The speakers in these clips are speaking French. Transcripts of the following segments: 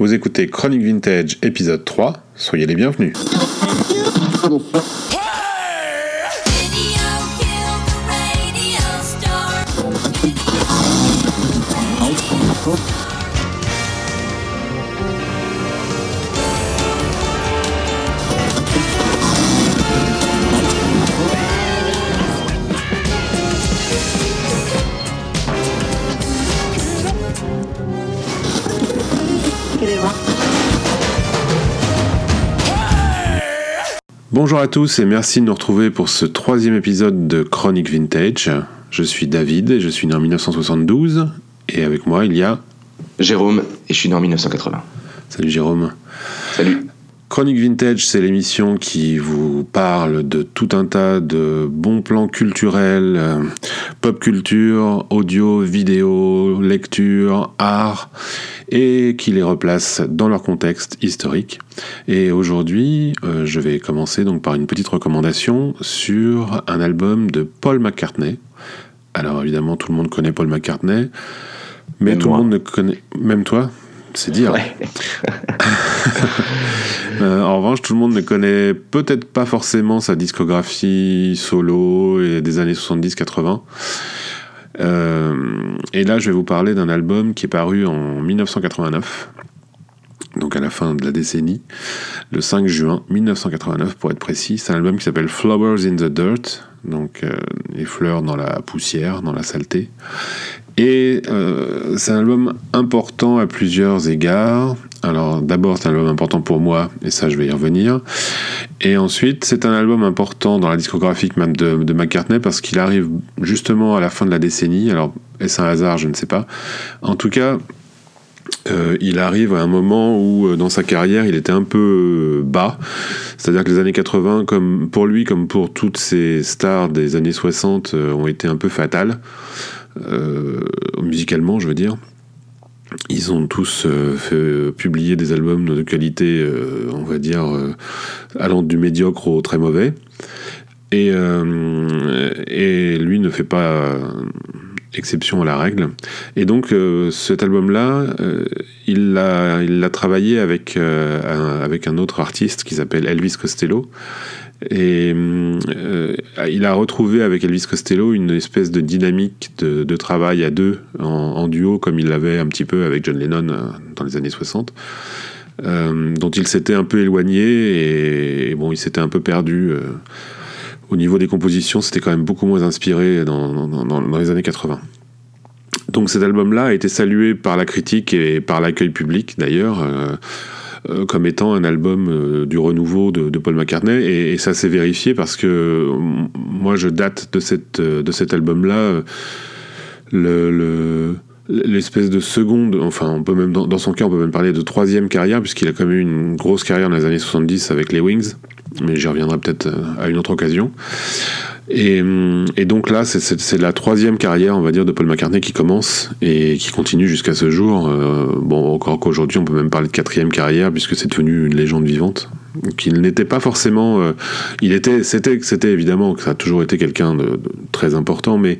Vous écoutez Chronique Vintage épisode 3, soyez les bienvenus. Bonjour à tous et merci de nous retrouver pour ce troisième épisode de Chronique Vintage. Je suis David et je suis né en 1972 et avec moi il y a Jérôme et je suis né en 1980. Salut Jérôme. Salut. Chronique Vintage, c'est l'émission qui vous parle de tout un tas de bons plans culturels, euh, pop culture, audio, vidéo, lecture, art et qui les replace dans leur contexte historique. Et aujourd'hui, euh, je vais commencer donc par une petite recommandation sur un album de Paul McCartney. Alors évidemment, tout le monde connaît Paul McCartney, mais tout le monde ne connaît même toi. C'est dire. Euh, en revanche, tout le monde ne connaît peut-être pas forcément sa discographie solo des années 70-80. Euh, et là, je vais vous parler d'un album qui est paru en 1989, donc à la fin de la décennie, le 5 juin 1989 pour être précis. C'est un album qui s'appelle Flowers in the Dirt, donc euh, les fleurs dans la poussière, dans la saleté. Et euh, c'est un album important à plusieurs égards. Alors d'abord c'est un album important pour moi, et ça je vais y revenir. Et ensuite c'est un album important dans la discographie de, de McCartney parce qu'il arrive justement à la fin de la décennie. Alors est-ce un hasard? Je ne sais pas. En tout cas, euh, il arrive à un moment où euh, dans sa carrière il était un peu bas, c'est-à-dire que les années 80, comme pour lui comme pour toutes ces stars des années 60, ont été un peu fatales. Euh, musicalement, je veux dire. Ils ont tous euh, fait euh, publier des albums de qualité, on va dire, allant du médiocre au très mauvais. Et, et lui ne fait pas exception à la règle. Et donc cet album-là, il l'a il travaillé avec, avec un autre artiste qui s'appelle Elvis Costello. Et euh, il a retrouvé avec Elvis Costello une espèce de dynamique de, travail à deux, en, duo, comme il l'avait un petit peu avec John Lennon euh, dans les années 60, euh, dont il s'était un peu éloigné et, bon, il s'était un peu perdu. au niveau des compositions, c'était quand même beaucoup moins inspiré dans, les années 80. Donc cet album-là a été salué par la critique et par l'accueil public d'ailleurs. Euh, comme étant un album euh, du renouveau de, Paul McCartney et, ça s'est vérifié parce que euh, moi je date de, cette, de cet album-là le, l'espèce de seconde, enfin on peut même dans, son cas on peut même parler de troisième carrière puisqu'il a quand même eu une grosse carrière dans les années 70 avec les Wings, mais j'y reviendrai peut-être à une autre occasion. Et, donc là, c'est la troisième carrière, on va dire, de Paul McCartney qui commence et qui continue jusqu'à ce jour. Euh, bon, encore qu'aujourd'hui, on peut même parler de quatrième carrière puisque c'est devenu une légende vivante. Qu'il n'était pas forcément. Euh, il était, c'était, c'était évidemment que ça a toujours été quelqu'un de, très important, mais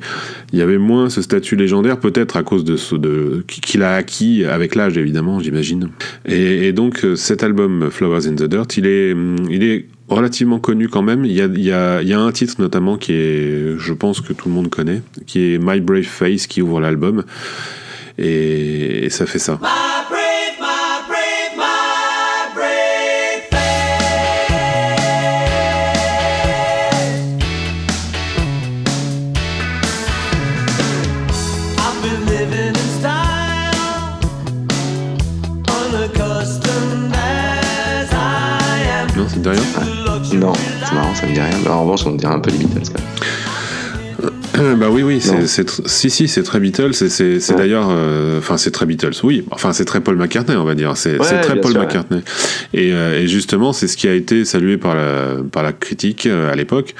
il y avait moins ce statut légendaire, peut-être à cause de ce de qu'il a acquis avec l'âge, évidemment, j'imagine. Et, et, donc cet album Flowers in the Dirt, il est, il est relativement connu quand même. Il y, a, un titre notamment qui est, je pense que tout le monde connaît, qui est My Brave Face qui ouvre l'album. Et, ça fait ça. Ça me dit rien. en revanche, on dirait un peu les Beatles. Euh, bah oui, oui, c'est, si, si, c'est très Beatles. C'est, d'ailleurs, euh, enfin, c'est très Beatles. Oui, enfin, c'est très Paul McCartney, on va dire. C'est, très Paul McCartney. Euh, et, justement, c'est ce qui a été salué par la, par la critique à l'époque.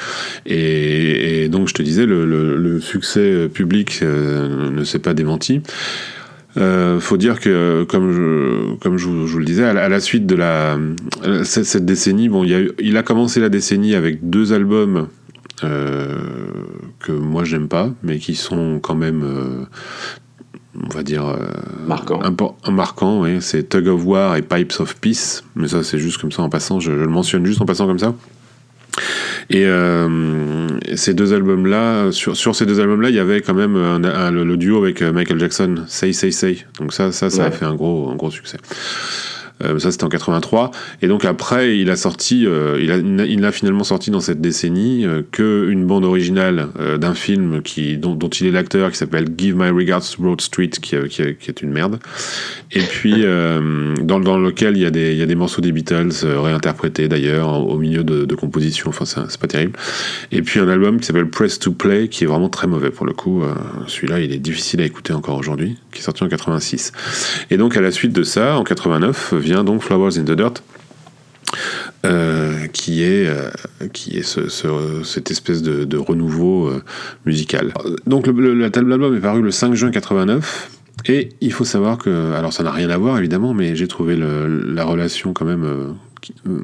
Et, donc, je te disais, le, succès public ne s'est pas démenti. Euh, faut dire que, comme je, comme je, vous, le disais, à la, suite de la, cette, décennie, bon, il, a, il a commencé la décennie avec deux albums euh, que moi j'aime pas, mais qui sont quand même euh, on va dire. marquant. Un, marquant, oui. C'est Tug of War et Pipes of Peace. Mais ça, c'est juste comme ça en passant. Je, je, le mentionne juste en passant comme ça. Et euh, ces deux albums-là, sur, sur, ces deux albums-là, il y avait quand même un, le, duo avec Michael Jackson, Say Say Say. Donc ça, ça, ça a fait un gros, un gros succès. Euh, ça, c'était en 83. Et donc après, il a sorti, euh, il, a, il a finalement sorti dans cette décennie euh, que une bande originale d'un film qui, dont, il est l'acteur, qui s'appelle Give My Regards to Broad Street, qui, qui, qui est une merde. Et puis dans, dans lequel il y a des, il y a des morceaux des Beatles réinterprétés d'ailleurs au milieu de, de compositions. Enfin, c'est pas terrible. Et puis un album qui s'appelle Press to Play, qui est vraiment très mauvais pour le coup. Celui-là, il est difficile à écouter encore aujourd'hui, qui est sorti en 86. Et donc à la suite de ça, en 89 donc Flowers in the Dirt. Euh, qui est, euh, qui est ce, ce, cette espèce de, renouveau euh, musical. Donc l'album est paru le 5 juin 89 et il faut savoir que, alors ça n'a rien à voir évidemment, mais j'ai trouvé la relation quand même, euh,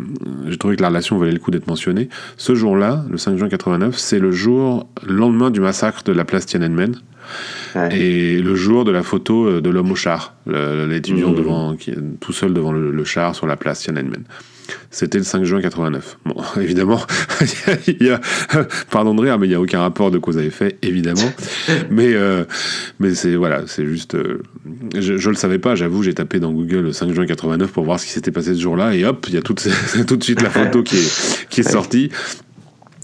j'ai trouvé que la relation valait le coup d'être mentionnée. Ce jour-là, le 5 juin 89, c'est le jour, le lendemain du massacre de la place Tiananmen. Ouais. Et le jour de la photo de l'homme au char, l'étudiant mmh. devant, qui, tout seul devant le, le, char sur la place Tiananmen. C'était le 5 juin 89. Bon, évidemment, il y a, pardon de rire, mais il n'y a aucun rapport de cause à effet, évidemment. mais euh, mais c'est voilà, c'est juste, euh, je, je le savais pas. J'avoue, j'ai tapé dans Google le 5 juin 89 pour voir ce qui s'était passé ce jour-là, et hop, il y a tout, tout de suite la photo qui est qui est sortie.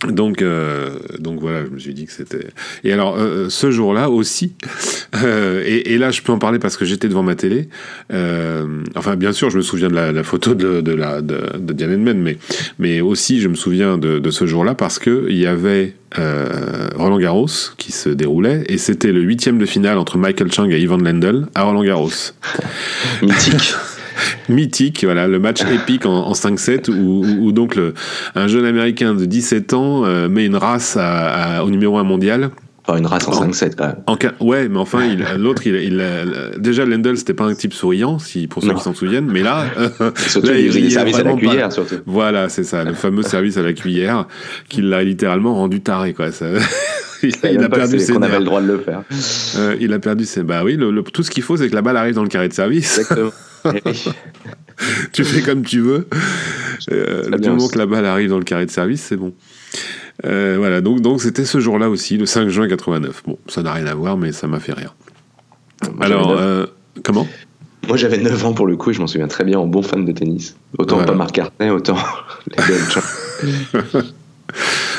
Donc, euh, donc voilà, je me suis dit que c'était. Et alors, euh, ce jour-là aussi, euh, et, et, là, je peux en parler parce que j'étais devant ma télé. Euh, enfin, bien sûr, je me souviens de la, la photo de, de, la, de, de Diane Edman, mais, mais aussi, je me souviens de, de ce jour-là parce qu'il y avait euh, Roland Garros qui se déroulait et c'était le huitième de finale entre Michael Chang et Ivan Lendl à Roland Garros. Mythique mythique, voilà, le match épique en, en 5-7 où, où, donc le, un jeune américain de 17 ans euh, met une race à, à, au numéro 1 mondial. Oh, une race en, en 5-7 quand même. En, ouais, mais enfin, l'autre, il, il, il, déjà Lendl, c'était pas un type souriant, si, pour ceux non. qui s'en souviennent, mais là, surtout, là, il, il service à la cuillère, pas. surtout. Voilà, c'est ça, le fameux service à la cuillère, qui l'a littéralement rendu taré, quoi. Ça... il, il a perdu ses On avait le droit de le faire. Euh, il a perdu ses. Bah oui, le, le, tout ce qu'il faut, c'est que la balle arrive dans le carré de service. Exactement. tu fais comme tu veux. Euh, du moment que la balle arrive dans le carré de service, c'est bon. Euh, voilà, donc donc c'était ce jour-là aussi, le 5 juin 89. Bon, ça n'a rien à voir, mais ça m'a fait rire. Moi, Alors, euh, comment? Moi j'avais 9 ans pour le coup et je m'en souviens très bien en bon fan de tennis. Autant voilà. pas Marc Cartney, autant les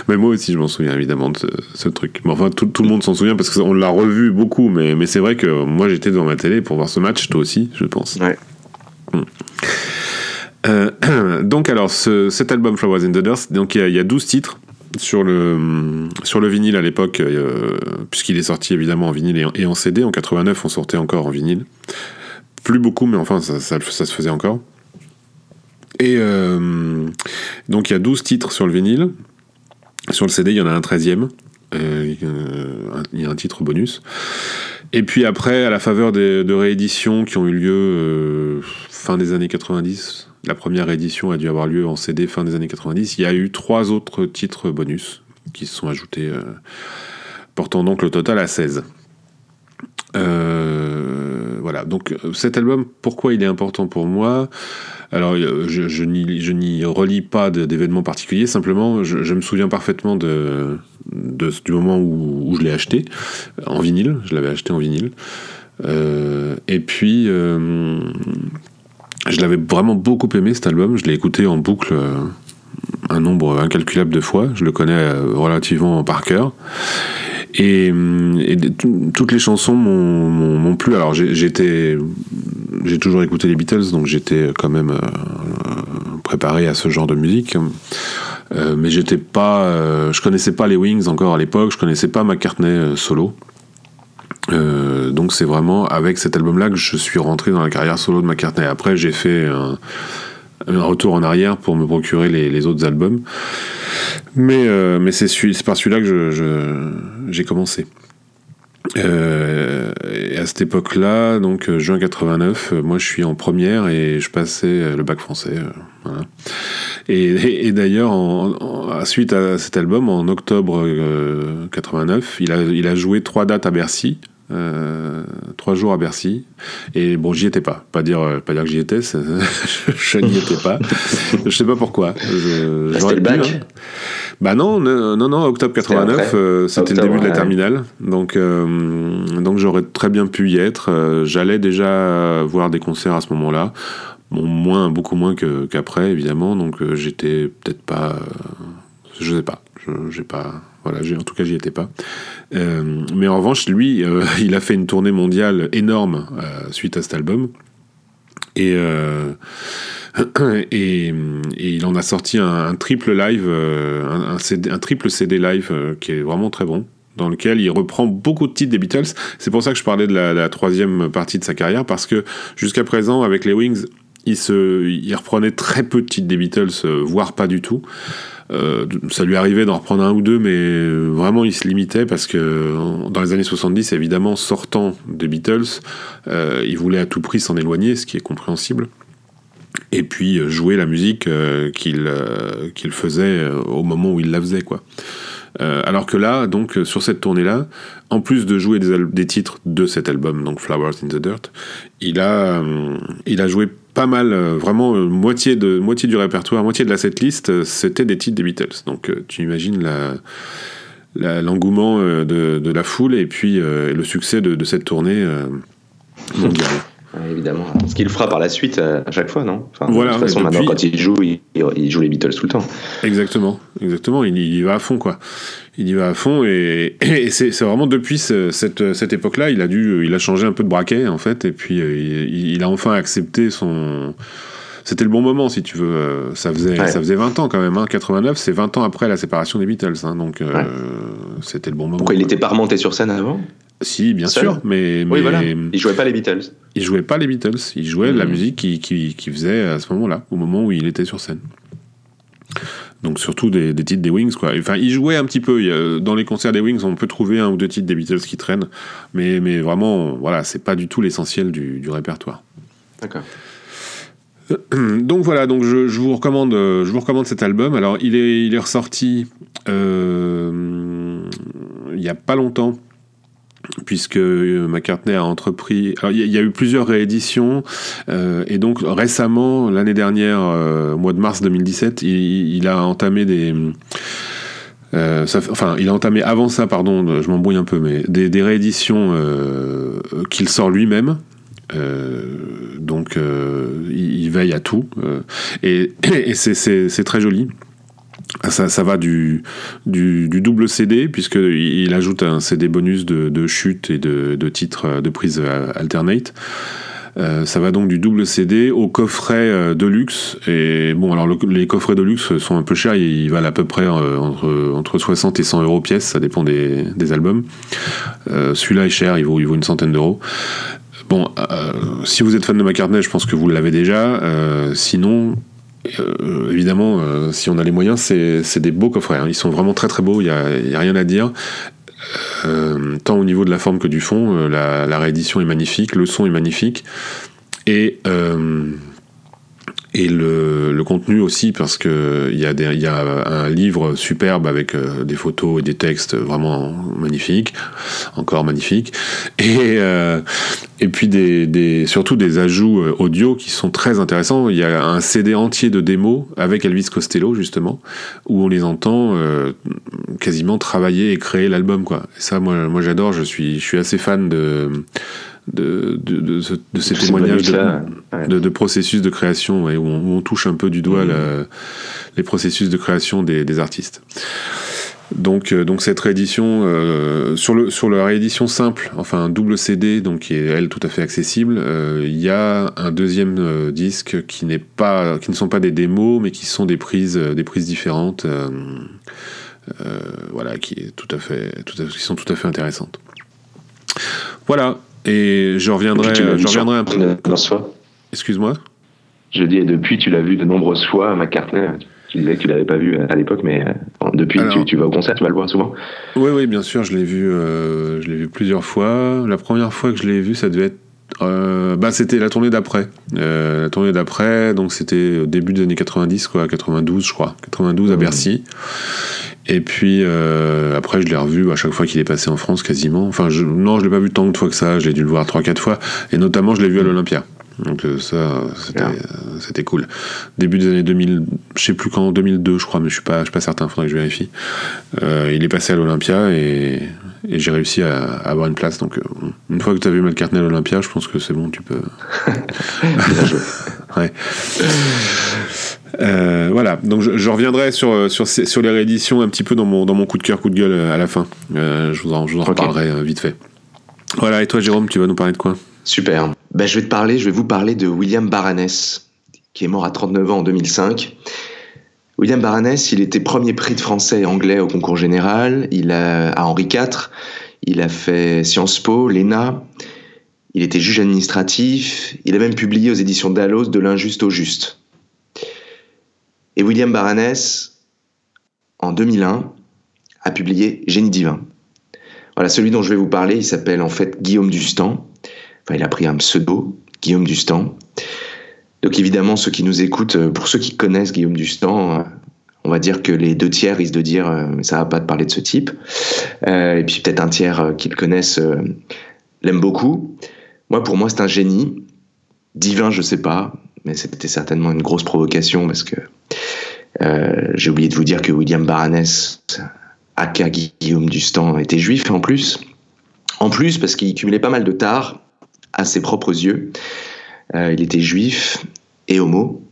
mais moi aussi, je m'en souviens évidemment de ce, ce, truc. Mais enfin, tout, tout le monde s'en souvient parce qu'on l'a revu beaucoup. Mais, mais c'est vrai que moi, j'étais devant ma télé pour voir ce match, toi aussi, je pense. Ouais. Hmm. Euh, donc alors ce, cet album Flowers in the Dust, donc il y, y, a 12 titres sur le sur le vinyle à l'époque euh, puisqu'il est sorti évidemment en vinyle et en, CD en 89 on sortait encore en vinyle. Plus beaucoup mais enfin ça, se faisait encore. Et euh, donc il y a 12 titres sur le vinyle. Sur le CD il y en a un 13e euh, il y a un titre bonus. Et puis après à la faveur de rééditions qui ont eu lieu fin des années 90 la première édition a dû avoir lieu en CD fin des années 90. Il y a eu trois autres titres bonus qui se sont ajoutés, euh, portant donc le total à 16. Euh, voilà, donc cet album, pourquoi il est important pour moi? Alors, je, je n'y relis pas d'événements particuliers, simplement, je, me souviens parfaitement du moment où, je l'ai acheté, en vinyle, je l'avais acheté en vinyle. Euh, et puis, euh, je l'avais vraiment beaucoup aimé cet album, je l'ai écouté en boucle euh, un nombre incalculable de fois, je le connais euh, relativement par cœur. Et, et toutes les chansons m'ont plu. Alors j'étais, j'ai toujours écouté les Beatles, donc j'étais quand même euh, préparé à ce genre de musique. Euh, mais j'étais pas, euh, je connaissais pas les Wings encore à l'époque, je connaissais pas McCartney solo. Euh, donc c'est vraiment avec cet album-là que je suis rentré dans la carrière solo de McCartney. Après, j'ai fait un, retour en arrière pour me procurer les, autres albums. Mais, euh, mais c'est par celui-là que j'ai commencé. Euh, et à cette époque-là, donc juin 89, euh, moi je suis en première et je passais le bac français. Et d'ailleurs, suite à cet album, en octobre 89, il a, il a joué trois dates à Bercy trois jours à Bercy. Et bon, j'y étais pas. Pas dire, pas dire que j'y étais, je n'y étais pas. je sais pas pourquoi. Je, C'était le bac? hein. Bah non, non, non, octobre 89, c'était le début de la terminale. Donc, donc j'aurais très bien pu y être. J'allais déjà voir des concerts à ce moment-là. Bon, moins, beaucoup moins qu'après, évidemment. Donc j'étais peut-être pas. je sais pas. J'ai pas voilà, en tout cas, j'y étais pas. Euh, mais en revanche, lui, euh, il a fait une tournée mondiale énorme euh, suite à cet album. Et, et, il en a sorti un, triple live, un, un, triple CD live qui est vraiment très bon dans lequel il reprend beaucoup de titres des Beatles. C'est pour ça que je parlais de la, troisième partie de sa carrière, parce que jusqu'à présent, avec les Wings, il, se, il reprenait très peu de titres des Beatles, voire pas du tout. Euh, ça lui arrivait d'en reprendre un ou deux, mais euh, vraiment il se limitait parce que dans les années 70, évidemment, sortant des Beatles, euh, il voulait à tout prix s'en éloigner, ce qui est compréhensible. Et puis jouer la musique qu'il qu'il faisait au moment où il la faisait, quoi. alors que là, donc sur cette tournée-là, en plus de jouer des, des, titres de cet album, donc Flowers in the Dirt, il a, il a joué pas mal, euh, vraiment euh, moitié, de, moitié du répertoire, moitié de la setlist, euh, c'était des titres des Beatles. Donc tu imagines l'engouement de, la foule et puis le succès de, de cette tournée mondiale. Évidemment. Ce qu'il fera par la suite à chaque fois, non? Voilà, De toute façon, maintenant, quand il joue, il, il, joue les Beatles tout le temps. Exactement, exactement. Il, il, y va à fond, quoi. Il y va à fond et, et c'est vraiment depuis cette, cette époque-là, il a dû, il a changé un peu de braquet en fait, et puis il, il a enfin accepté son c'était le bon moment, si tu veux. Ça faisait, ça faisait 20 ans quand même. Hein. 89, c'est 20 ans après la séparation des Beatles. Hein. donc, euh, c'était le bon moment. Pourquoi il n'était pas remonté sur scène avant? Si, bien sûr. Mais, oui, voilà. Il jouait pas les Beatles. Il jouait pas les Beatles. Il jouait la hmm. musique qu'il qui, qui faisait à ce moment-là, au moment où il était sur scène. Donc surtout des, des, titres des Wings quoi. Enfin, il jouait un petit peu. dans les concerts des Wings, on peut trouver un ou deux titres des Beatles qui traînent, mais, mais vraiment, voilà, c'est pas du tout l'essentiel du, du répertoire. D'accord. donc voilà, donc je, vous recommande, je vous recommande cet album. Alors il est, il est ressorti euh, il n'y a pas longtemps puisque McCartney a entrepris. Il y, a eu plusieurs rééditions, euh, et donc récemment, l'année dernière, euh, mois de mars 2017, il, a entamé des. enfin, il a entamé avant ça, pardon, je m'embrouille un peu, mais des, rééditions qu'il sort lui-même, euh, donc euh, il, veille à tout euh, et, c'est très joli. Ça, va du, double CD, puisqu'il il ajoute un CD bonus de, chute et de, de titres de prise alternate. ça va donc du double CD au coffret de luxe. Et bon, alors les coffrets de luxe sont un peu chers, ils valent à peu près entre, entre 60 et 100 euros pièce, ça dépend des, albums. Celui-là est cher, il vaut, une centaine d'euros. Bon, euh, si vous êtes fan de McCartney, je pense que vous l'avez déjà. Euh, sinon, euh, évidemment, si on a les moyens, c'est des beaux coffrets. Hein. Ils sont vraiment très très beaux, il n'y a, rien à dire. tant au niveau de la forme que du fond, la, la, réédition est magnifique, le son est magnifique. Et et le, le, contenu aussi parce que il y, a y a un livre superbe avec euh, des photos et des textes vraiment magnifiques, encore magnifiques, et euh, et puis des, des, surtout des ajouts euh, audio qui sont très intéressants. Il y a un CD entier de démos avec Elvis Costello justement où on les entend quasiment travailler et créer l'album quoi. Et ça moi moi j'adore. Je suis je suis assez fan de de, de, de, de ces témoignages de, de, processus de création où, on, touche un peu du doigt mmh. les processus de création des, des artistes. Donc, euh, donc cette réédition, euh, sur, le, sur la réédition simple, enfin un double CD, donc qui est elle tout à fait accessible, euh, il y a un deuxième disque qui n'est pas, qui ne sont pas des démos, mais qui sont des prises, des prises différentes, voilà, qui est tout à fait, tout à, qui sont tout à fait intéressantes. Voilà, et je reviendrai, je reviendrai un peu. Excuse-moi Je dis, et depuis, tu l'as vu de nombreuses fois, McCartney. Tu disais que tu l'avais pas vu à l'époque, mais euh, depuis, tu, vas au concert, tu vas le voir souvent Oui, oui, bien sûr, je l'ai vu, euh, je l'ai vu plusieurs fois. La première fois que je l'ai vu, ça devait être. Euh, bah, c'était la tournée d'après. la tournée d'après, donc c'était au début des années 90, quoi, 92, je crois. 92 à mmh. Bercy. Et puis après, je l'ai revu à chaque fois qu'il est passé en France quasiment. Enfin, je, non, je l'ai pas vu tant de fois que ça. J'ai dû le voir 3-4 fois. Et notamment, je l'ai vu à l'Olympia. Donc ça, c'était cool. Début des années 2000, je sais plus quand, 2002 je crois, mais je suis pas, je suis pas certain, faudrait que je vérifie. il est passé à l'Olympia et et j'ai réussi à, avoir une place. Donc, euh, une fois que tu as vu McCartney à l'Olympia, je pense que c'est bon, tu peux. ouais. Euh, voilà, donc je, reviendrai sur, sur, sur, les rééditions un petit peu dans mon, dans mon coup de cœur, coup de gueule euh, à la fin. je vous en, je vous en reparlerai vite fait. Voilà, et toi Jérôme, tu vas nous parler de quoi? Super. Ben, je vais te parler, je vais vous parler de William Baranès, qui est mort à 39 ans en 2005. William Baranès, il était premier prix de français et anglais au concours général, il a, à Henri IV, il a fait Sciences Po, l'ENA, il était juge administratif, il a même publié aux éditions Dallos De l'injuste au juste. Et William Baranès, en 2001, a publié Génie divin. Voilà, celui dont je vais vous parler, il s'appelle en fait Guillaume Dustan. Enfin, il a pris un pseudo, Guillaume Dustan. Donc évidemment, ceux qui nous écoutent, euh, pour ceux qui connaissent Guillaume Dustan, euh, on va dire que les deux tiers risquent de dire euh, ça va pas te parler de ce type. et puis peut-être un tiers qui le connaissent l'aime beaucoup. Moi, pour moi, c'est un génie. Divin, je sais pas, mais c'était certainement une grosse provocation parce que j'ai oublié de vous dire que William Baranès, aka Guillaume Dustan, était juif en plus. En plus, parce qu'il cumulait pas mal de tard à ses propres yeux. Euh, il était juif et homo,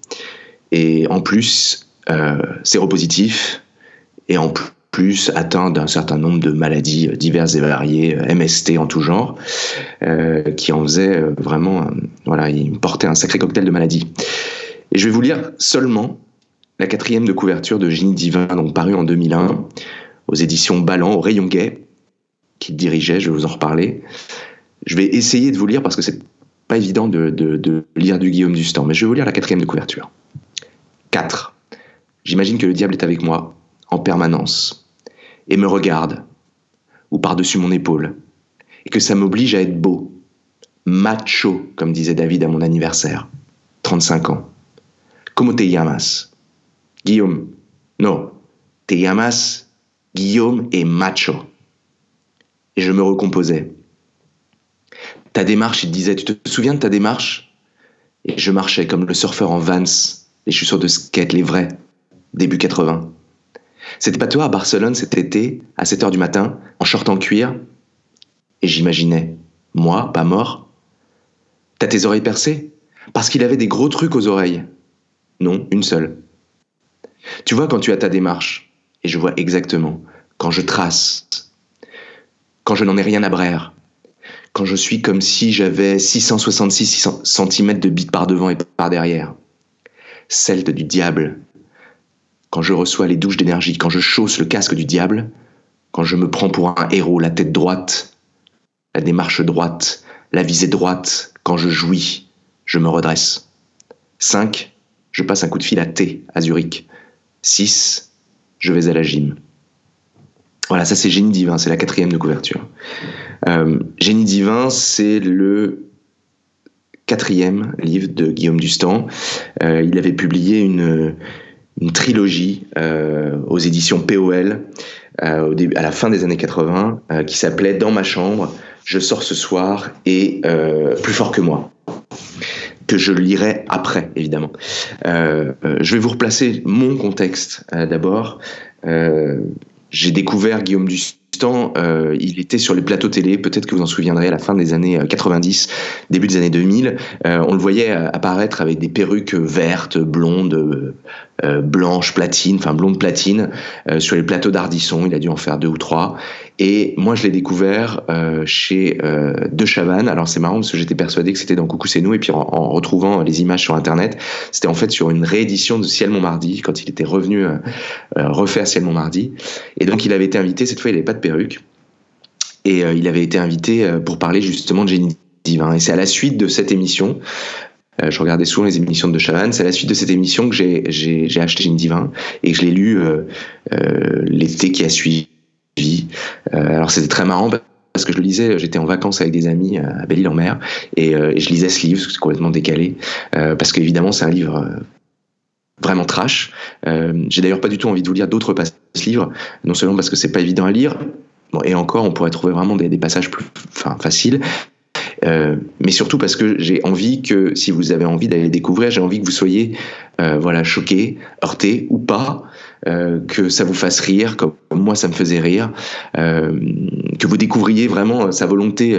et en plus euh, séropositif, et en plus atteint d'un certain nombre de maladies diverses et variées, euh, MST en tout genre, qui en faisait vraiment, voilà, il portait un sacré cocktail de maladies. Et je vais vous lire seulement la quatrième de couverture de Génie divin, donc paru en 2001, aux éditions Ballant, au rayon gay, qu'il dirigeait, je vais vous en reparler. Je vais essayer de vous lire parce que c'est pas évident de, lire du Guillaume Dustan, mais je vais vous lire la quatrième de couverture. 4. J'imagine que le diable est avec moi, en permanence, et me regarde, ou par-dessus mon épaule, et que ça m'oblige à être beau, macho, comme disait David à mon anniversaire, 35 ans. Comment te llamas? Guillaume. Non, te llamas Guillaume et macho. Et je me recomposais ta démarche, il disait, tu te souviens de ta démarche? Et je marchais comme le surfeur en Vans, les chaussures de skate, les vrais, début 80. C'était pas toi à Barcelone cet été, à 7 h du matin, en short en cuir? Et j'imaginais, moi, pas mort T'as tes oreilles percées Parce qu'il avait des gros trucs aux oreilles. Non, une seule. Tu vois quand tu as ta démarche, et je vois exactement, quand je trace, quand je n'en ai rien à braire, quand je suis comme si j'avais 666 cm de bite par devant et par derrière. Celte du diable. Quand je reçois les douches d'énergie, quand je chausse le casque du diable, quand je me prends pour un héros, la tête droite, la démarche droite, la visée droite, quand je jouis, je me redresse. 5. Je passe un coup de fil à T, à Zurich. 6. Je vais à la gym. Voilà, ça c'est Génie divin, c'est la quatrième de couverture. Euh, Génie divin, c'est le quatrième livre de Guillaume Dustan. Euh, il avait publié une, trilogie euh, aux éditions POL début, à la fin des années 80 qui s'appelait Dans ma chambre, je sors ce soir et plus fort que moi que je lirai après, évidemment. je vais vous replacer mon contexte d'abord j'ai découvert Guillaume Dustan, euh, il était sur les plateaux télé, peut-être que vous en souviendrez, à la fin des années 90, euh, début des années 2000. Euh, on le voyait apparaître avec des perruques vertes, blondes, euh, blanches, platine, enfin blonde platine, sur les plateaux d'Ardisson. Il a dû en faire deux ou trois. Et moi, je l'ai découvert chez De Chavannes. Alors c'est marrant parce que j'étais persuadé que c'était dans Coucou c'est nous. Et puis en, retrouvant les images sur Internet, c'était en fait sur une réédition de Ciel Montmardi, quand il était revenu refaire Ciel Montmardi. Et donc il avait été invité, cette fois il n'avait pas de perruque. Et il avait été invité pour parler justement de génie divin. Et c'est à la suite de cette émission euh, je regardais souvent les émissions de Chavannes. C'est à la suite de cette émission que j'ai acheté Génie Divin et que je l'ai lu euh, euh, l'été qui a suivi. alors c'était très marrant parce que je le lisais, j'étais en vacances avec des amis à Belle-Île-en-Mer et, je lisais ce livre, c'est complètement décalé, parce qu'évidemment c'est un livre vraiment trash. J'ai d'ailleurs pas du tout envie de vous lire d'autres passages ce livre, non seulement parce que c'est pas évident à lire, et encore, on pourrait trouver vraiment des, passages plus faciles, euh, mais surtout parce que j'ai envie que, si vous avez envie d'aller découvrir, j'ai envie que vous soyez euh, voilà, choqués, heurtés ou pas, euh, que ça vous fasse rire, comme moi ça me faisait rire, que vous découvriez vraiment sa volonté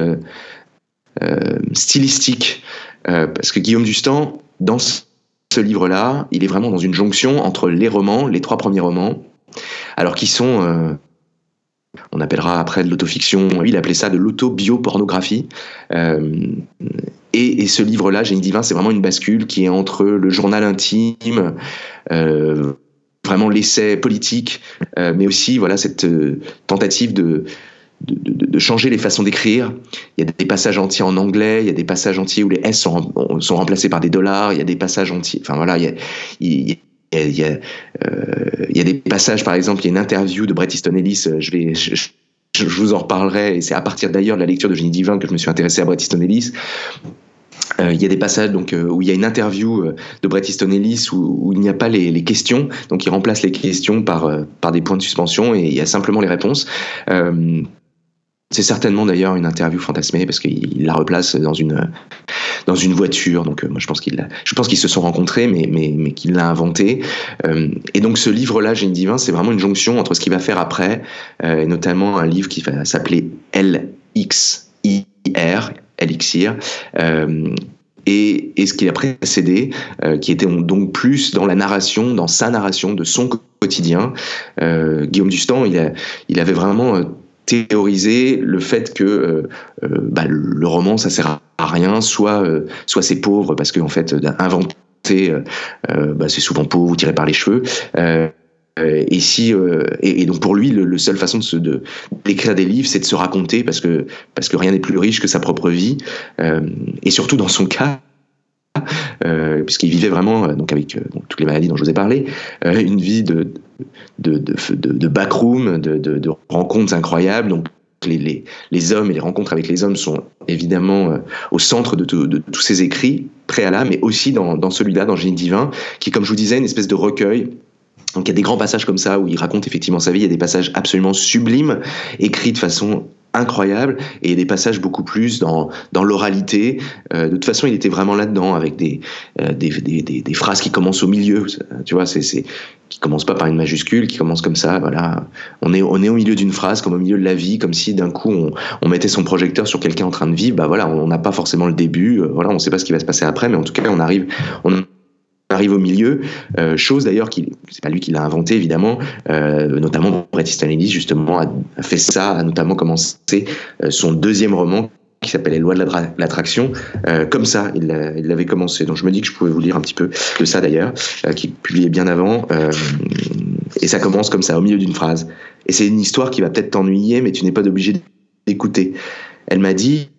stylistique. parce que Guillaume Dustan, dans ce livre-là, il est vraiment dans une jonction entre les romans, les trois premiers romans, alors qui sont on appellera après de l'autofiction, il appelait ça de l'autobiopornographie. Euh, et, ce livre-là, Génie divin, c'est vraiment une bascule qui est entre le journal intime, euh, vraiment l'essai politique, euh, mais aussi voilà cette euh, tentative de, changer les façons d'écrire. Il y a des passages entiers en anglais, il y a des passages entiers où les S sont, remplacés par des dollars, il y a des passages entiers. Enfin voilà, il y, a, euh, il y a des passages, par exemple, il y a une interview de Bret Easton Ellis, euh, je vous en reparlerai, et c'est à partir d'ailleurs de la lecture de Génie Divin que je me suis intéressé à Bret Easton Ellis. Euh, il y a des passages où il y a une interview de Bret Easton Ellis où, il n'y a pas les, questions, donc il remplace les questions par des points de suspension et il y a simplement les réponses. C'est certainement d'ailleurs une interview fantasmée parce qu'il la replace dans une dans une voiture. Donc, euh, moi, je pense qu'ils se sont rencontrés, mais mais mais qu'il l'a inventé. Euh, et donc, ce livre-là, Génie divin, c'est vraiment une jonction entre ce qu'il va faire après, euh, notamment un livre qui va s'appeler LXIR, Elixir. Et, et, ce qui a précédé, qui était donc plus dans la narration, dans sa narration de son quotidien. Guillaume Dustan, il, a, il avait vraiment théoriser le fait que euh, euh, bah, le roman ça sert à rien, soit euh, soit c'est pauvre parce qu'en fait inventer bah, c'est souvent pauvre ou tiré par les cheveux. et si et, donc pour lui le, seule façon de, d'écrire des livres c'est de se raconter parce que parce que rien n'est plus riche que sa propre vie et surtout dans son cas puisqu'il vivait vraiment, donc avec toutes les maladies dont je vous ai parlé, une vie de, de, de, backroom, de, rencontres incroyables. Donc les, hommes et les rencontres avec les hommes sont évidemment au centre de, tous ces écrits préalables, mais aussi dans, celui-là, dans Génie divin, qui, comme je vous disais, une espèce de recueil donc il y a des grands passages comme ça où il raconte effectivement sa vie, il y a des passages absolument sublimes, écrits de façon incroyable et des passages beaucoup plus dans, l'oralité. Euh, de toute façon, il était vraiment là-dedans avec des, euh, phrases qui commencent au milieu. Tu vois, c'est qui commencent pas par une majuscule, qui commencent comme ça. Voilà, on est on est au milieu d'une phrase, comme au milieu de la vie, comme si d'un coup on, on mettait son projecteur sur quelqu'un en train de vivre. Bah voilà, on n'a pas forcément le début. Euh, voilà, on sait pas ce qui va se passer après, mais en tout cas, on arrive. On, arrive au milieu, euh, chose d'ailleurs qui c'est pas lui qui l'a inventé évidemment, euh, notamment Bret Easton Ellis justement a, fait ça, a notamment commencé euh, son deuxième roman qui s'appelle Les lois de l'attraction, euh, comme ça, il l'avait commencé. Donc je me dis que je pouvais vous lire un petit peu de ça d'ailleurs, euh, qui publié bien avant. Euh, et ça commence comme ça, au milieu d'une phrase. Et c'est une histoire qui va peut-être t'ennuyer, mais tu n'es pas obligé d'écouter. Elle m'a dit,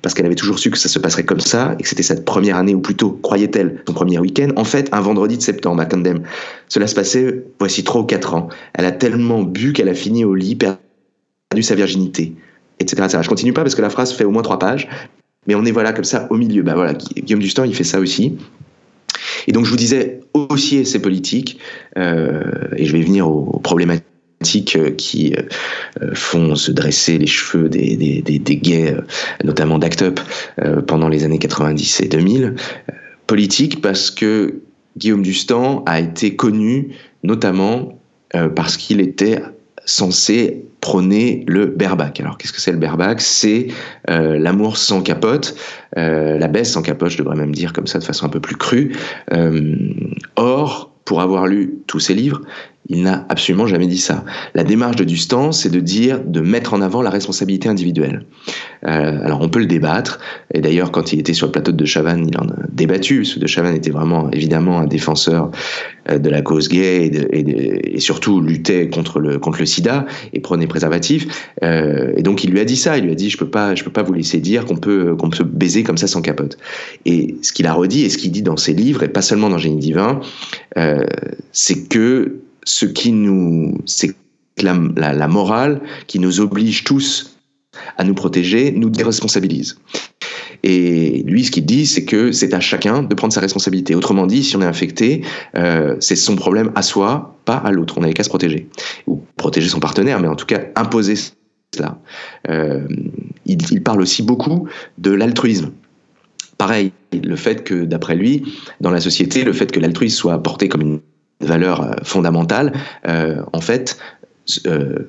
parce qu'elle avait toujours su que ça se passerait comme ça, et que c'était cette première année, ou plutôt, croyait-elle, son premier week-end, en fait, un vendredi de septembre à Condem. Cela se passait, voici trois ou quatre ans. Elle a tellement bu qu'elle a fini au lit, perdu sa virginité, etc., etc. Je continue pas parce que la phrase fait au moins trois pages, mais on est voilà comme ça au milieu. Bah voilà, Guillaume Dustan, il fait ça aussi. Et donc je vous disais, aussi c'est politique, euh, et je vais venir aux problématiques euh, qui euh, font se dresser les cheveux des, gays, notamment d'Act Up, pendant les années 90 et 2000. Politique parce que Guillaume Dustan a été connu notamment parce qu'il était censé prôner le berbac. Alors qu'est-ce que c'est le berbac? C'est l'amour sans capote, la baisse sans capote, je devrais même dire comme ça de façon un peu plus crue. or, pour avoir lu tous ces livres, il n'a absolument jamais dit ça. La démarche de Dustan, c'est de dire, de mettre en avant la responsabilité individuelle. Euh, alors on peut le débattre, et d'ailleurs quand il était sur le plateau de De Chavannes, il en a débattu, parce que De Chavannes était vraiment évidemment un défenseur euh, de la cause gay et, surtout luttait contre le, contre le sida et prenait préservatif. Euh, et donc il lui a dit ça, il lui a dit je peux peux pas vous laisser dire qu'on peut, qu'on peut baiser comme ça sans capote. Et ce qu'il a redit et ce qu'il dit dans ses livres, et pas seulement dans Génie divin, euh, c'est que ce qui nous, c'est la, la, morale qui nous oblige tous à nous protéger, nous déresponsabilise. Et lui, ce qu'il dit, c'est que c'est à chacun de prendre sa responsabilité. Autrement dit, si on est infecté, euh, c'est son problème à soi, pas à l'autre. On n'avait qu'à se protéger. Ou protéger son partenaire, mais en tout cas imposer cela. Euh, il, il parle aussi beaucoup de l'altruisme pareil, le fait que, d'après lui, dans la société, le fait que l'altruisme soit porté comme une valeur euh, fondamentale, euh, en fait, euh,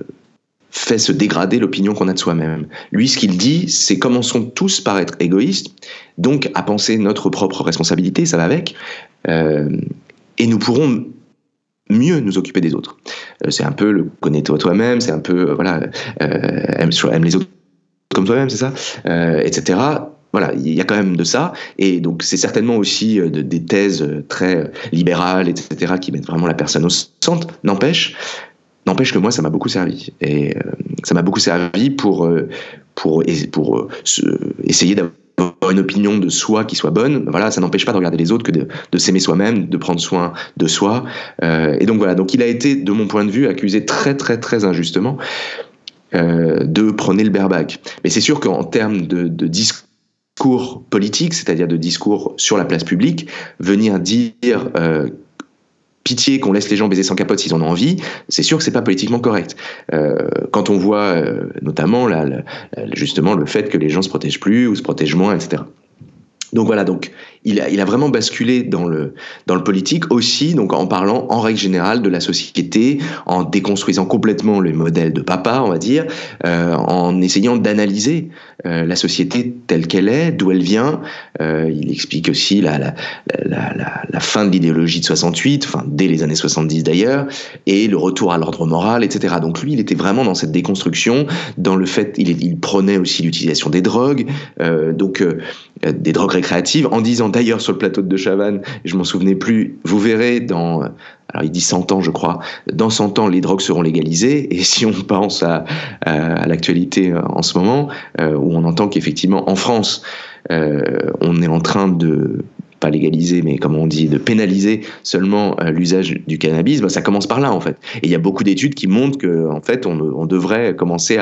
fait se dégrader l'opinion qu'on a de soi-même. Lui, ce qu'il dit, c'est commençons tous par être égoïstes, donc à penser notre propre responsabilité, ça va avec, et nous pourrons mieux nous occuper des autres. c'est un peu le connais-toi toi-même, c'est un peu, voilà, aime, les autres comme toi-même, c'est ça, etc voilà, il y a quand même de ça, et donc c'est certainement aussi euh, des thèses euh, très libérales, etc., qui mettent vraiment la personne au centre. N'empêche, n'empêche que moi, ça m'a beaucoup servi, et euh, ça m'a beaucoup servi pour pour pour essayer d'avoir une opinion de soi qui soit bonne. Voilà, ça n'empêche pas de regarder les autres que de, de s'aimer soi-même, de prendre soin de soi. et donc voilà, donc il a été, de mon point de vue, accusé très très très injustement. de prôner le bareback. Mais c'est sûr qu'en termes de, de discours discours politique, c'est-à-dire de discours sur la place publique, venir dire euh, pitié qu'on laisse les gens baiser sans capote s'ils en ont envie, c'est sûr que c'est pas politiquement correct. Euh, quand on voit euh, notamment justement le fait que les gens se protègent plus ou se protègent moins, etc. Donc voilà, donc il a, il a vraiment basculé dans le, dans le politique aussi, donc en parlant en règle générale de la société, en déconstruisant complètement le modèle de papa, on va dire, en essayant d'analyser euh, la société telle qu'elle est, d'où elle vient. Euh, il explique aussi la, la, la, la, fin de l'idéologie de 68, enfin dès les années 70 d'ailleurs, et le retour à l'ordre moral, etc. Donc lui, il était vraiment dans cette déconstruction, dans le fait, il, il prenait aussi l'utilisation des drogues, euh, donc euh, des drogues récréatives, en disant d'ailleurs sur le plateau de Chavannes, je m'en souvenais plus, vous verrez dans, alors il dit 100 ans je crois, dans 100 ans les drogues seront légalisées, et si on pense à, l'actualité euh, en ce moment, euh, où on entend qu'effectivement en France, euh, on est en train de pas légaliser, mais comme on dit, de pénaliser seulement l'usage du cannabis, bah, ça commence par là en fait. Et il y a beaucoup d'études qui montrent que en fait, on, devrait commencer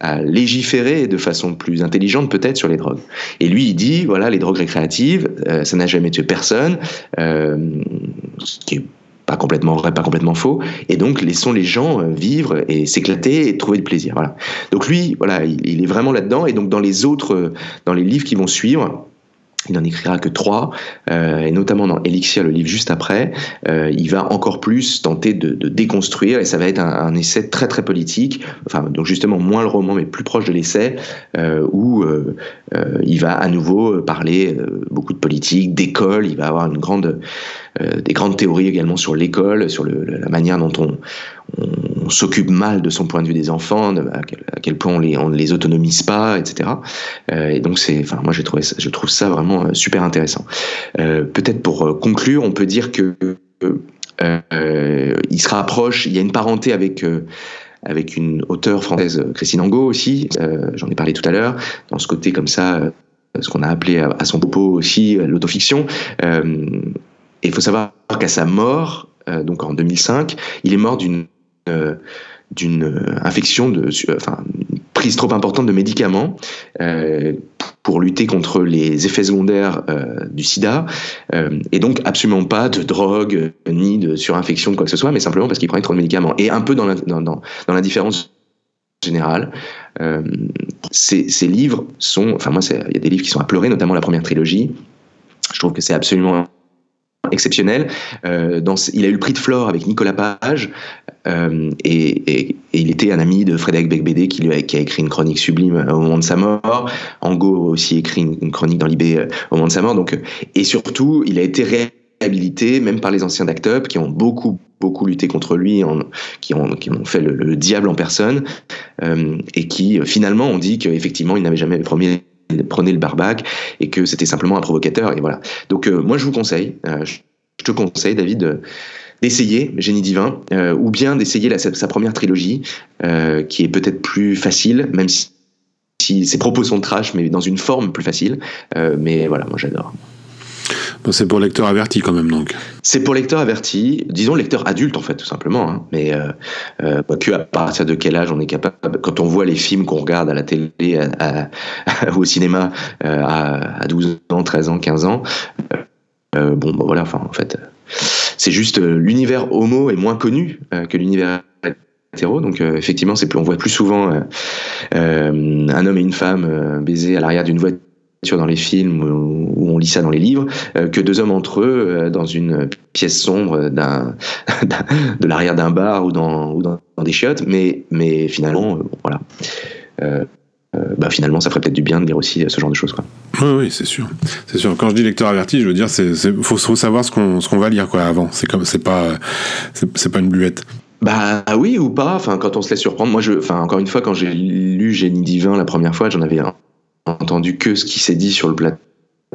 à, légiférer de façon plus intelligente peut-être sur les drogues. Et lui, il dit voilà, les drogues récréatives, ça n'a jamais tué personne, ce qui est pas complètement vrai, pas complètement faux, et donc laissons les gens euh, vivre et s'éclater et trouver du plaisir. Voilà. Donc lui, voilà, il, il est vraiment là-dedans, et donc dans les autres, dans les livres qui vont suivre, il n'en écrira que trois, euh, et notamment dans Elixir, le livre juste après, euh, il va encore plus tenter de, de, déconstruire, et ça va être un, un, essai très très politique, enfin donc justement moins le roman, mais plus proche de l'essai, euh, où euh, euh, il va à nouveau parler euh, beaucoup de politique, d'école, il va avoir une grande, des grandes théories également sur l'école, sur le, la manière dont on, on s'occupe mal de son point de vue des enfants, à, quel, point on les, on les autonomise pas, etc. Euh, et donc c'est, enfin moi j'ai trouvé, je trouve ça vraiment euh, super intéressant. Euh, peut-être pour conclure, on peut dire que il se rapproche, il y a une parenté avec avec une auteure française, Christine Angot aussi, j'en ai parlé tout à l'heure, dans ce côté comme ça, ce qu'on a appelé à, à, son propos aussi l'autofiction. et il faut savoir qu'à sa mort, donc en 2005, il est mort d'une d'une infection de enfin prise trop importante de médicaments euh, pour lutter contre les effets secondaires euh, du sida euh, et donc absolument pas de drogue ni de surinfection de quoi que ce soit mais simplement parce qu'il prenait trop de médicaments. Et un peu dans l'indifférence générale euh, ces, ces, livres sont enfin moi il y a des livres qui sont à pleurer notamment la première trilogie. Je trouve que c'est absolument exceptionnel. Euh, dans, il a eu le prix de Flore avec Nicolas Page euh, et, et, et, il était un ami de Frédéric Becbédé qui, lui a, qui a écrit une chronique sublime euh, au moment de sa mort. Ango a aussi écrit une, chronique dans l'IB euh, au moment de sa mort. Donc, et surtout, il a été réhabilité même par les anciens d'Act qui ont beaucoup beaucoup lutté contre lui, en, qui, ont, qui ont fait le, le diable en personne, euh, et qui finalement ont dit qu'effectivement il n'avait jamais promis prenez le barbac et que c'était simplement un provocateur et voilà. Donc euh, moi je vous conseille, euh, je te conseille David d'essayer Génie divin euh, ou bien d'essayer sa, première trilogie euh, qui est peut-être plus facile même si, si, ses propos sont trash mais dans une forme plus facile. Euh, mais voilà, moi j'adore. C'est pour lecteur averti quand même donc. C'est pour lecteur averti, disons lecteur adulte en fait tout simplement. Hein. Mais euh, euh, à partir de quel âge on est capable, quand on voit les films qu'on regarde à la télé ou au cinéma euh, à, 12 ans, 13 ans, 15 ans, bon bah, voilà, enfin en fait, c'est juste l'univers homo est moins connu que l'univers hétéro, donc effectivement c'est on voit plus souvent un homme et une femme baiser à l'arrière d'une voiture dans les films où on lit ça dans les livres, euh, que deux hommes entre eux euh, dans une pièce sombre d'un, de l'arrière d'un bar ou dans, ou dans, des chiottes, mais, mais finalement, euh, voilà. bah finalement, ça ferait peut-être du bien de lire aussi ce genre de choses. Quoi. Oui, oui, c'est sûr. C'est sûr. Quand je dis lecteur averti, je veux dire, c'est, faut, faut, savoir ce qu'on, ce qu'on va lire quoi avant. C'est comme, c'est pas, c'est, pas une bluette. Bah oui ou pas. Enfin, quand on se laisse surprendre. Moi, je, enfin, encore une fois, quand j'ai lu Génie divin la première fois, j'en avais un entendu que ce qui s'est dit sur le plateau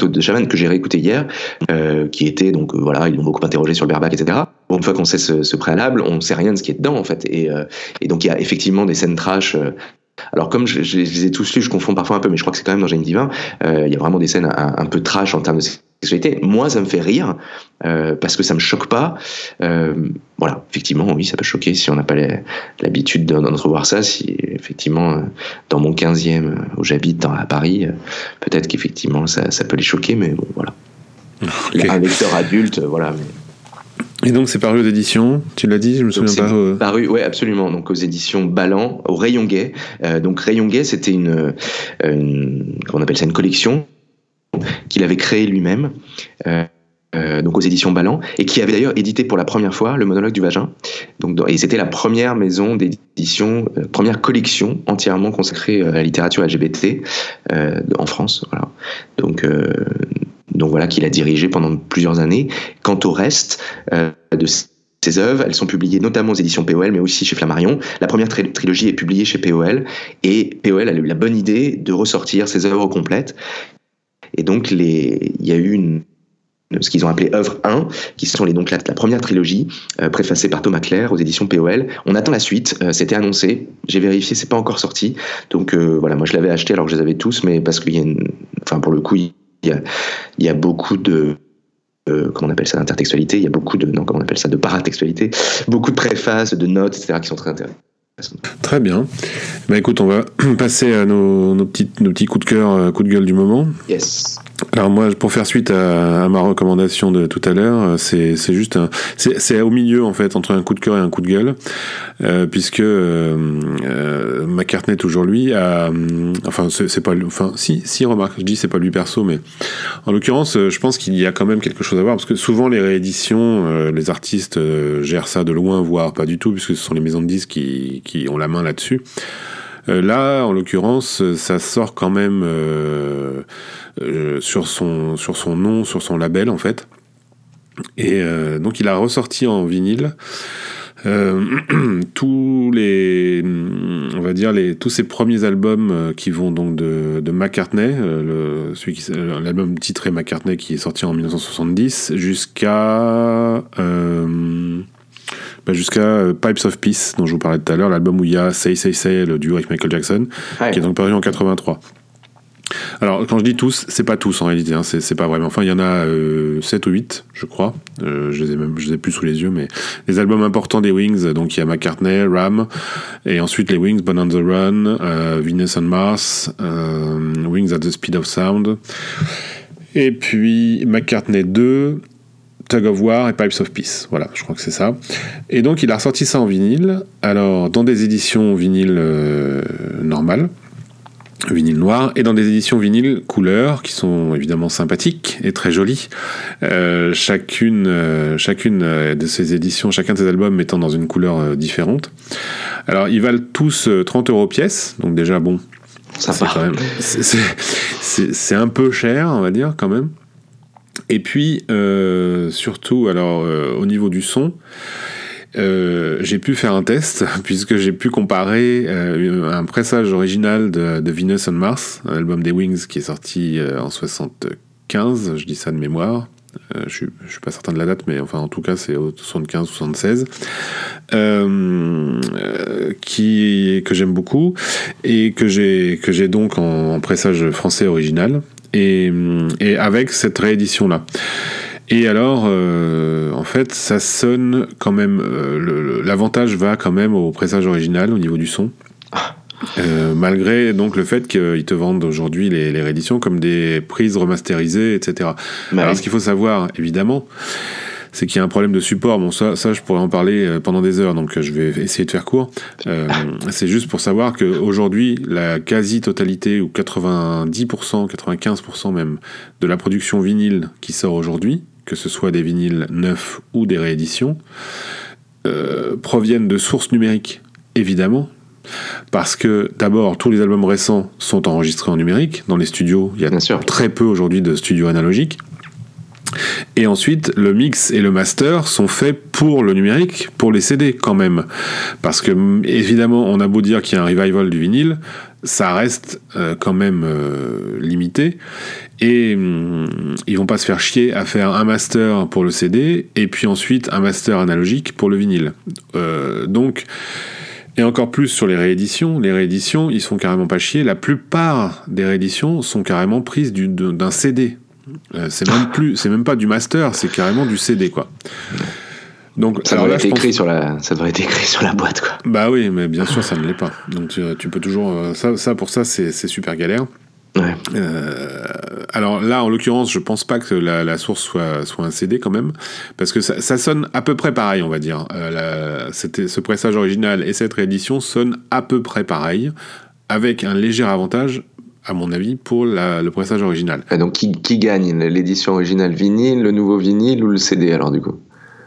de Chaman que j'ai réécouté hier, euh, qui était donc euh, voilà, ils m'ont beaucoup interrogé sur le etc. Bon, une fois qu'on sait ce, préalable, on sait rien de ce qui est dedans en fait, et, euh, donc il y a effectivement des scènes trash. alors comme je, les ai tous lus, je confonds parfois un peu, mais je crois que c'est quand même dans Jane Divin, il y a vraiment des scènes un, un peu trash en termes de moi, ça me fait rire euh, parce que ça me choque pas. Euh, voilà, effectivement, oui, ça peut choquer si on n'a pas l'habitude d'entrevoir ça. Si effectivement, euh, dans mon 15e où j'habite à Paris, peut-être qu'effectivement ça, peut les choquer, mais bon, voilà. Un lecteur adulte, voilà. Et donc c'est paru aux éditions, tu l'as dit, je me souviens pas. Paru, ouais, absolument. Donc aux éditions Ballant, au Rayon Gay. donc Rayon Gay, c'était une, une, on appelle ça, une collection qu'il avait créé lui-même. Euh, euh, donc aux éditions Ballant, et qui avait d'ailleurs édité pour la première fois le monologue du vagin. Donc, et c'était la première maison d'édition, euh, première collection entièrement consacrée à la littérature LGBT en France. Voilà. Donc, donc voilà, qu'il a dirigé pendant plusieurs années. Quant au reste de ses œuvres, elles sont publiées notamment aux éditions POL, mais aussi chez Flammarion. La première trilogie est publiée chez POL, et POL a eu la bonne idée de ressortir ses œuvres complètes. Et donc, il y a eu ce qu'ils ont appelé œuvre 1, qui sont les, donc la, première trilogie, euh, préfacée par Thomas Claire aux éditions POL. On attend la suite, euh, c'était annoncé, j'ai vérifié, c'est pas encore sorti. Donc euh, voilà, moi je l'avais acheté alors que je les avais tous, mais parce qu'il y a enfin pour le coup, il y a, il y a beaucoup de, comment on appelle ça, d'intertextualité, il y a beaucoup de, non, comment on appelle ça, de paratextualité, beaucoup de préfaces, de notes, etc., qui sont très intéressantes. Très bien. Bah écoute, on va passer à nos, nos, petits, coups de cœur, euh, coups de gueule du moment. Yes. Alors moi, pour faire suite à, ma recommandation de tout à l'heure, euh, c'est juste c'est au milieu en fait entre un coup de cœur et un coup de gueule, euh, puisque euh, euh, McCartney toujours lui a, enfin c'est pas, enfin si si remarque, je dis c'est pas lui perso, mais en l'occurrence, je pense qu'il y a quand même quelque chose à voir parce que souvent les rééditions, les artistes gèrent ça de loin, voire pas du tout, puisque ce sont les maisons de disques qui, qui ont la main là-dessus. Là, en l'occurrence, ça sort quand même euh, sur, son, nom, sur son label en fait. Et euh, donc il a ressorti en vinyle euh, tous les, on va dire les, tous ses premiers albums qui vont donc de, McCartney, l'album titré McCartney qui est sorti en 1970 jusqu'à bah jusqu'à Pipes of Peace dont je vous parlais tout à l'heure, l'album où il y a Say Say Say, le duo avec Michael Jackson, qui est donc paru en 83. Alors, quand je dis tous, c'est pas tous en réalité, hein, c'est pas vraiment. Enfin, il y en a 7 euh, ou 8, je crois. Euh, je, les ai même, je les ai plus sous les yeux, mais les albums importants des Wings, donc il y a McCartney, Ram, et ensuite les Wings, Born on the Run, euh, Venus on Mars, Wings at the Speed of Sound, et puis McCartney 2, Tug of War et Pipes of Peace. Voilà, je crois que c'est ça. Et donc il a ressorti ça en vinyle, alors dans des éditions vinyle normales vinyle noir et dans des éditions vinyle couleur qui sont évidemment sympathiques et très jolies. Euh, chacune, euh, chacune euh, de ces éditions, chacun de ces albums étant dans une couleur différente. Alors ils valent tous 30 euros pièce, donc déjà bon, c'est un peu cher, on va dire quand même. Et puis surtout, alors au niveau du son. Euh, j'ai pu faire un test puisque j'ai pu comparer euh, un pressage original de, de, Venus on Mars, un album des Wings qui est sorti euh, en 75, je dis ça de mémoire. je, suis, suis pas certain de la date, mais enfin en tout cas c'est 75-76, qui que j'aime beaucoup et que j'ai que j'ai donc en, pressage français original. Et, et avec cette réédition-là. Et alors, euh, en fait, ça sonne quand même. Euh, l'avantage va quand même au pressage original au niveau du son. Euh, malgré donc le fait qu'ils te vendent aujourd'hui les, les, rééditions comme des prises remasterisées, etc. Bah alors, ce qu'il faut savoir, évidemment, c'est qu'il y a un problème de support. Bon, ça, ça, je pourrais en parler euh, pendant des heures, donc euh, je vais essayer de faire court. Euh, c'est juste pour savoir qu'aujourd'hui, la quasi-totalité, ou 90%, 95% même, de la production vinyle qui sort aujourd'hui, que ce soit des vinyles neufs ou des rééditions, euh, proviennent de sources numériques, évidemment. Parce que d'abord, tous les albums récents sont enregistrés en numérique dans les studios. Il y a très peu aujourd'hui de studios analogiques. Et ensuite, le mix et le master sont faits pour le numérique, pour les CD quand même. Parce que, évidemment, on a beau dire qu'il y a un revival du vinyle, ça reste euh, quand même euh, limité. Et hum, ils vont pas se faire chier à faire un master pour le CD et puis ensuite un master analogique pour le vinyle. Euh, donc, et encore plus sur les rééditions, les rééditions, ils sont carrément pas chiés. La plupart des rééditions sont carrément prises d'un CD. Euh, c'est même plus, c'est même pas du master, c'est carrément du CD quoi. Donc, ça devrait être écrit sur la, ça devrait être écrit sur la boîte quoi. Bah oui, mais bien sûr ça ne l'est pas. Donc tu, peux toujours, euh, ça, ça pour ça c'est super galère. Ouais. Euh, alors là, en l'occurrence, je pense pas que la, source soit, soit un CD quand même, parce que ça, ça sonne à peu près pareil, on va dire. Euh, ce pressage original et cette réédition sonnent à peu près pareil, avec un léger avantage, à mon avis, pour le pressage original. Et donc, qui, qui gagne L'édition originale vinyle, le nouveau vinyle ou le CD, alors, du coup?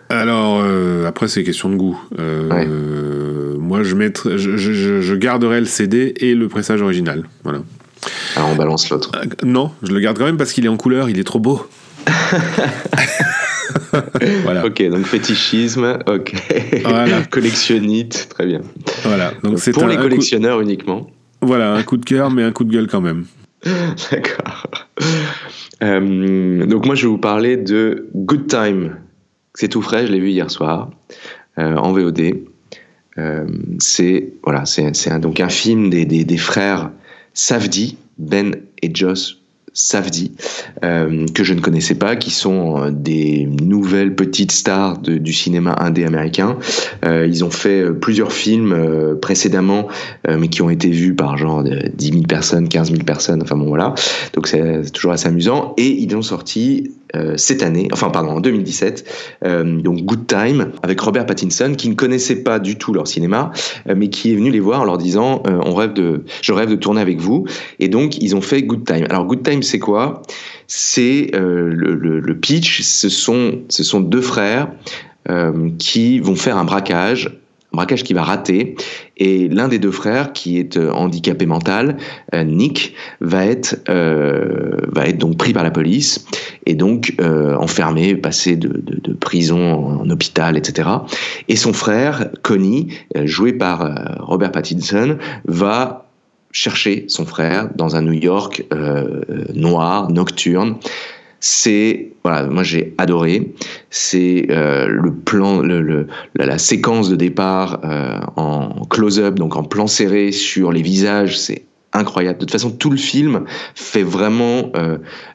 Alors, euh, après, c'est question de goût. Euh, moi, je, mettrai, je, je, je, garderai le CD et le pressage original. Voilà. Alors, on balance l'autre. Euh, non, je le garde quand même parce qu'il est en couleur, il est trop beau. voilà. Ok, donc fétichisme, ok. Voilà. Collectionnite, très bien. Voilà. Donc, c'est pour les collectionneurs uniquement. Voilà, un coup de cœur, mais un coup de gueule quand même. D'accord. Euh, donc moi, je vais vous parler de Good Time. C'est tout frais, je l'ai vu hier soir euh, en VOD. Euh, c'est voilà, c'est un film des, des, frères Savdi, Ben et Joss Safdie, euh, que je ne connaissais pas, qui sont euh, des nouvelles petites stars du cinéma indé américain. Euh, ils ont fait plusieurs films précédemment, mais qui ont été vus par genre 10 000 personnes, 15 000 personnes, enfin bon voilà. Donc c'est toujours assez amusant. Et ils ont sorti cette année, enfin pardon, en 2017, donc Good Time, avec Robert Pattinson, qui ne connaissait pas du tout leur cinéma, mais qui est venu les voir en leur disant, on rêve de, je rêve de tourner avec vous. Et donc ils ont fait Good Time. Alors Good Time, c'est quoi? C'est euh, le, pitch, ce sont, ce sont deux frères euh, qui vont faire un braquage, braquage qui va rater, et l'un des deux frères, qui est euh, handicapé mental, Nick, va être, va être donc pris par la police et donc enfermé, passé de, de, prison en hôpital, etc. Et son frère, Connie, joué par Robert Pattinson, va chercher son frère dans un New York euh, noir, nocturne. C'est voilà, moi j'ai adoré. C'est euh, le plan, le, la, séquence de départ euh, en close-up, donc en plan serré sur les visages, c'est incroyable. De toute façon, tout le film fait vraiment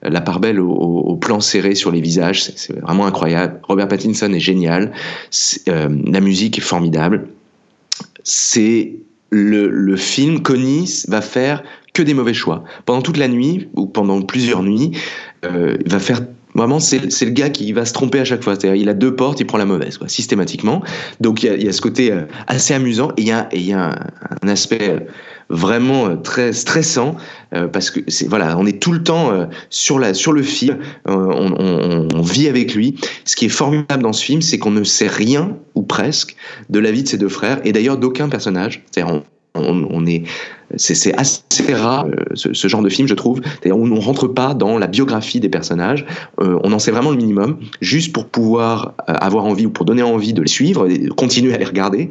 la part belle au, plan serré sur les visages. C'est vraiment incroyable. Robert Pattinson est génial. la musique est formidable. C'est le, film, Connie, va faire que des mauvais choix. Pendant toute la nuit, ou pendant plusieurs nuits, euh, il va faire Vraiment, c'est le gars qui va se tromper à chaque fois. Il a deux portes, il prend la mauvaise, quoi, systématiquement. Donc, il y a, ce côté euh, assez amusant et il y a, un, aspect euh, vraiment très stressant parce que c'est voilà, on est tout le temps sur le fil, on, on, vit avec lui. Ce qui est formidable dans ce film, c'est qu'on ne sait rien ou presque de la vie de ses deux frères et d'ailleurs d'aucun personnage. C'est-à-dire, on, est c'est assez rare euh, ce, genre de film je trouve. On ne rentre pas dans la biographie des personnages. Euh, on en sait vraiment le minimum juste pour pouvoir euh, avoir envie ou pour donner envie de les suivre et continuer à les regarder.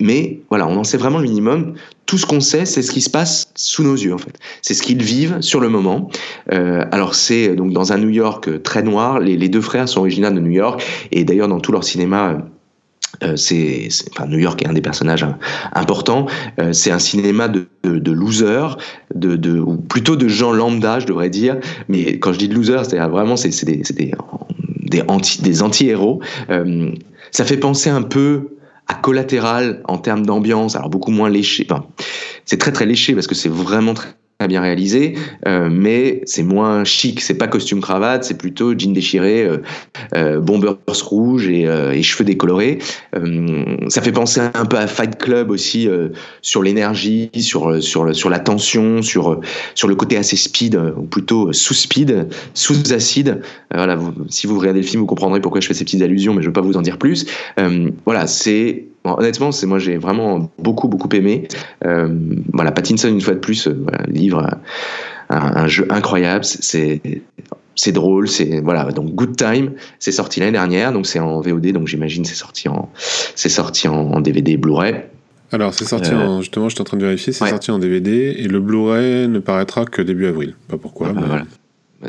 Mais voilà on en sait vraiment le minimum. Tout ce qu'on sait c'est ce qui se passe sous nos yeux en fait. C'est ce qu'ils vivent sur le moment. Alors c'est donc dans un New York très noir. Les, les deux frères sont originaires de New York. Et d'ailleurs dans tout leur cinéma c'est, enfin, New York est un des personnages importants. Euh, c'est un cinéma de, de, de losers, de, de, ou plutôt de gens lambda, je devrais dire. Mais quand je dis de losers, c'est vraiment c'est, des, des, des anti des anti-héros. Euh, ça fait penser un peu à collatéral en termes d'ambiance, alors beaucoup moins léché. Enfin, c'est très très léché parce que c'est vraiment très bien réalisé, euh, mais c'est moins chic. C'est pas costume cravate, c'est plutôt jean déchiré, euh, euh, bombers rouge et, euh, cheveux décolorés. Ça fait penser un peu à Fight Club aussi sur l'énergie, sur sur la tension, sur sur le côté assez speed ou plutôt sous speed, sous acide. voilà, si vous regardez le film, vous comprendrez pourquoi je fais ces petites allusions, mais je veux pas vous en dire plus. voilà, c'est Bon, honnêtement, c'est moi j'ai vraiment beaucoup beaucoup aimé. Euh, voilà, Pattinson une fois de plus, euh, voilà, livre un, un, jeu incroyable. C'est c'est drôle, c'est voilà. Donc Good Time, c'est sorti l'année dernière, donc c'est en VOD, donc j'imagine c'est sorti en c'est sorti en, DVD Blu-ray. Alors c'est sorti euh, en justement, je suis en train de vérifier, c'est ouais. sorti en DVD et le Blu-ray ne paraîtra que début avril. Pas pourquoi. Ah, mais... voilà.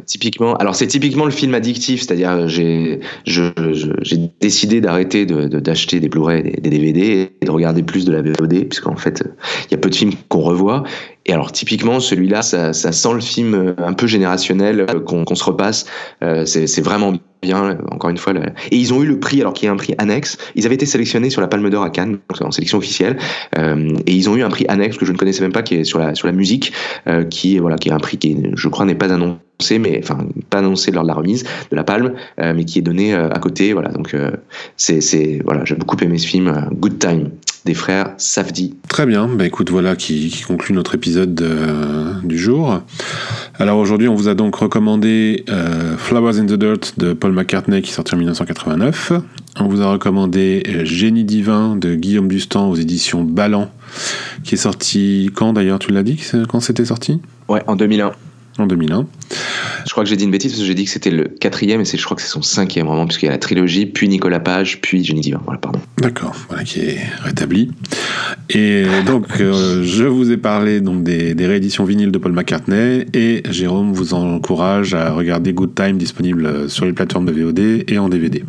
Typiquement, alors c'est typiquement le film addictif, c'est-à-dire j'ai j'ai décidé d'arrêter d'acheter de, des Blu-ray, des, des, DVD et de regarder plus de la VOD, puisqu'en fait il y a peu de films qu'on revoit. Et alors typiquement celui-là, ça, ça, sent le film un peu générationnel qu'on qu se repasse. Euh, c'est vraiment bien, encore une fois. Là. Et ils ont eu le prix, alors qu'il y a un prix annexe. Ils avaient été sélectionnés sur la Palme d'Or à Cannes, en sélection officielle, euh, et ils ont eu un prix annexe que je ne connaissais même pas, qui est sur la sur la musique, euh, qui voilà, qui est un prix qui, je crois, n'est pas annoncé, mais enfin pas annoncé lors de la remise de la Palme, euh, mais qui est donné euh, à côté. Voilà, donc euh, c'est voilà, j'ai beaucoup aimé ce film, Good Time des frères Safdie. Très bien, bah écoute, voilà qui, qui conclut notre épisode de, du jour. Alors aujourd'hui, on vous a donc recommandé euh, Flowers in the Dirt de Paul McCartney qui est sorti en 1989. On vous a recommandé euh, Génie divin de Guillaume Dustan aux éditions Ballant qui est sorti quand d'ailleurs Tu l'as dit quand c'était sorti? Ouais, en 2001 en 2001. Je crois que j'ai dit une bêtise parce que j'ai dit que c'était le quatrième et je crois que c'est son cinquième vraiment puisqu'il y a la trilogie, puis Nicolas Page, puis Génie Divin. Voilà, pardon. D'accord, voilà qui est rétabli. Et donc euh, je vous ai parlé donc des, des, rééditions vinyles de Paul McCartney et Jérôme vous encourage à regarder Good Time disponible sur les plateformes de VOD et en DVD.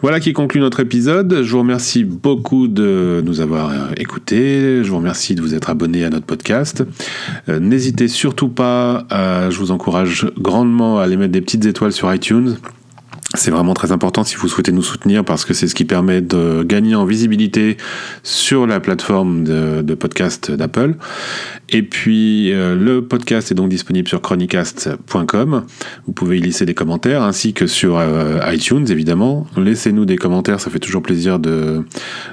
Voilà qui conclut notre épisode. Je vous remercie beaucoup de nous avoir écoutés. Je vous remercie de vous être abonné à notre podcast. Euh, N'hésitez surtout pas, je vous encourage grandement à aller mettre des petites étoiles sur iTunes. C'est vraiment très important si vous souhaitez nous soutenir parce que c'est ce qui permet de gagner en visibilité sur la plateforme de, de podcast d'Apple. Et puis euh, le podcast est donc disponible sur chronicast.com. Vous pouvez y laisser des commentaires ainsi que sur euh, iTunes évidemment. Laissez-nous des commentaires, ça fait toujours plaisir de,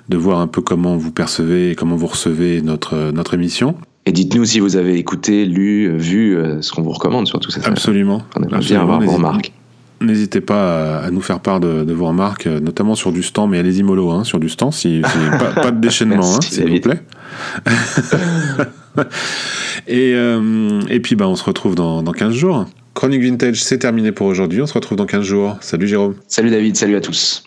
de voir un peu comment vous percevez et comment vous recevez notre, notre émission. Et dites-nous si vous avez écouté, lu, vu euh, ce qu'on vous recommande surtout. Ça, Absolument. On aimerait bien avoir vos remarques. N'hésitez pas à nous faire part de, de, vos remarques, notamment sur du stand, mais allez-y mollo, hein, sur du stand, si, si pas, pas, de déchaînement, hein, s'il vous plaît. et, euh, et puis bah, on se retrouve dans, dans 15 jours. Chronique Vintage, c'est terminé pour aujourd'hui. On se retrouve dans 15 jours. Salut Jérôme. Salut David, salut à tous.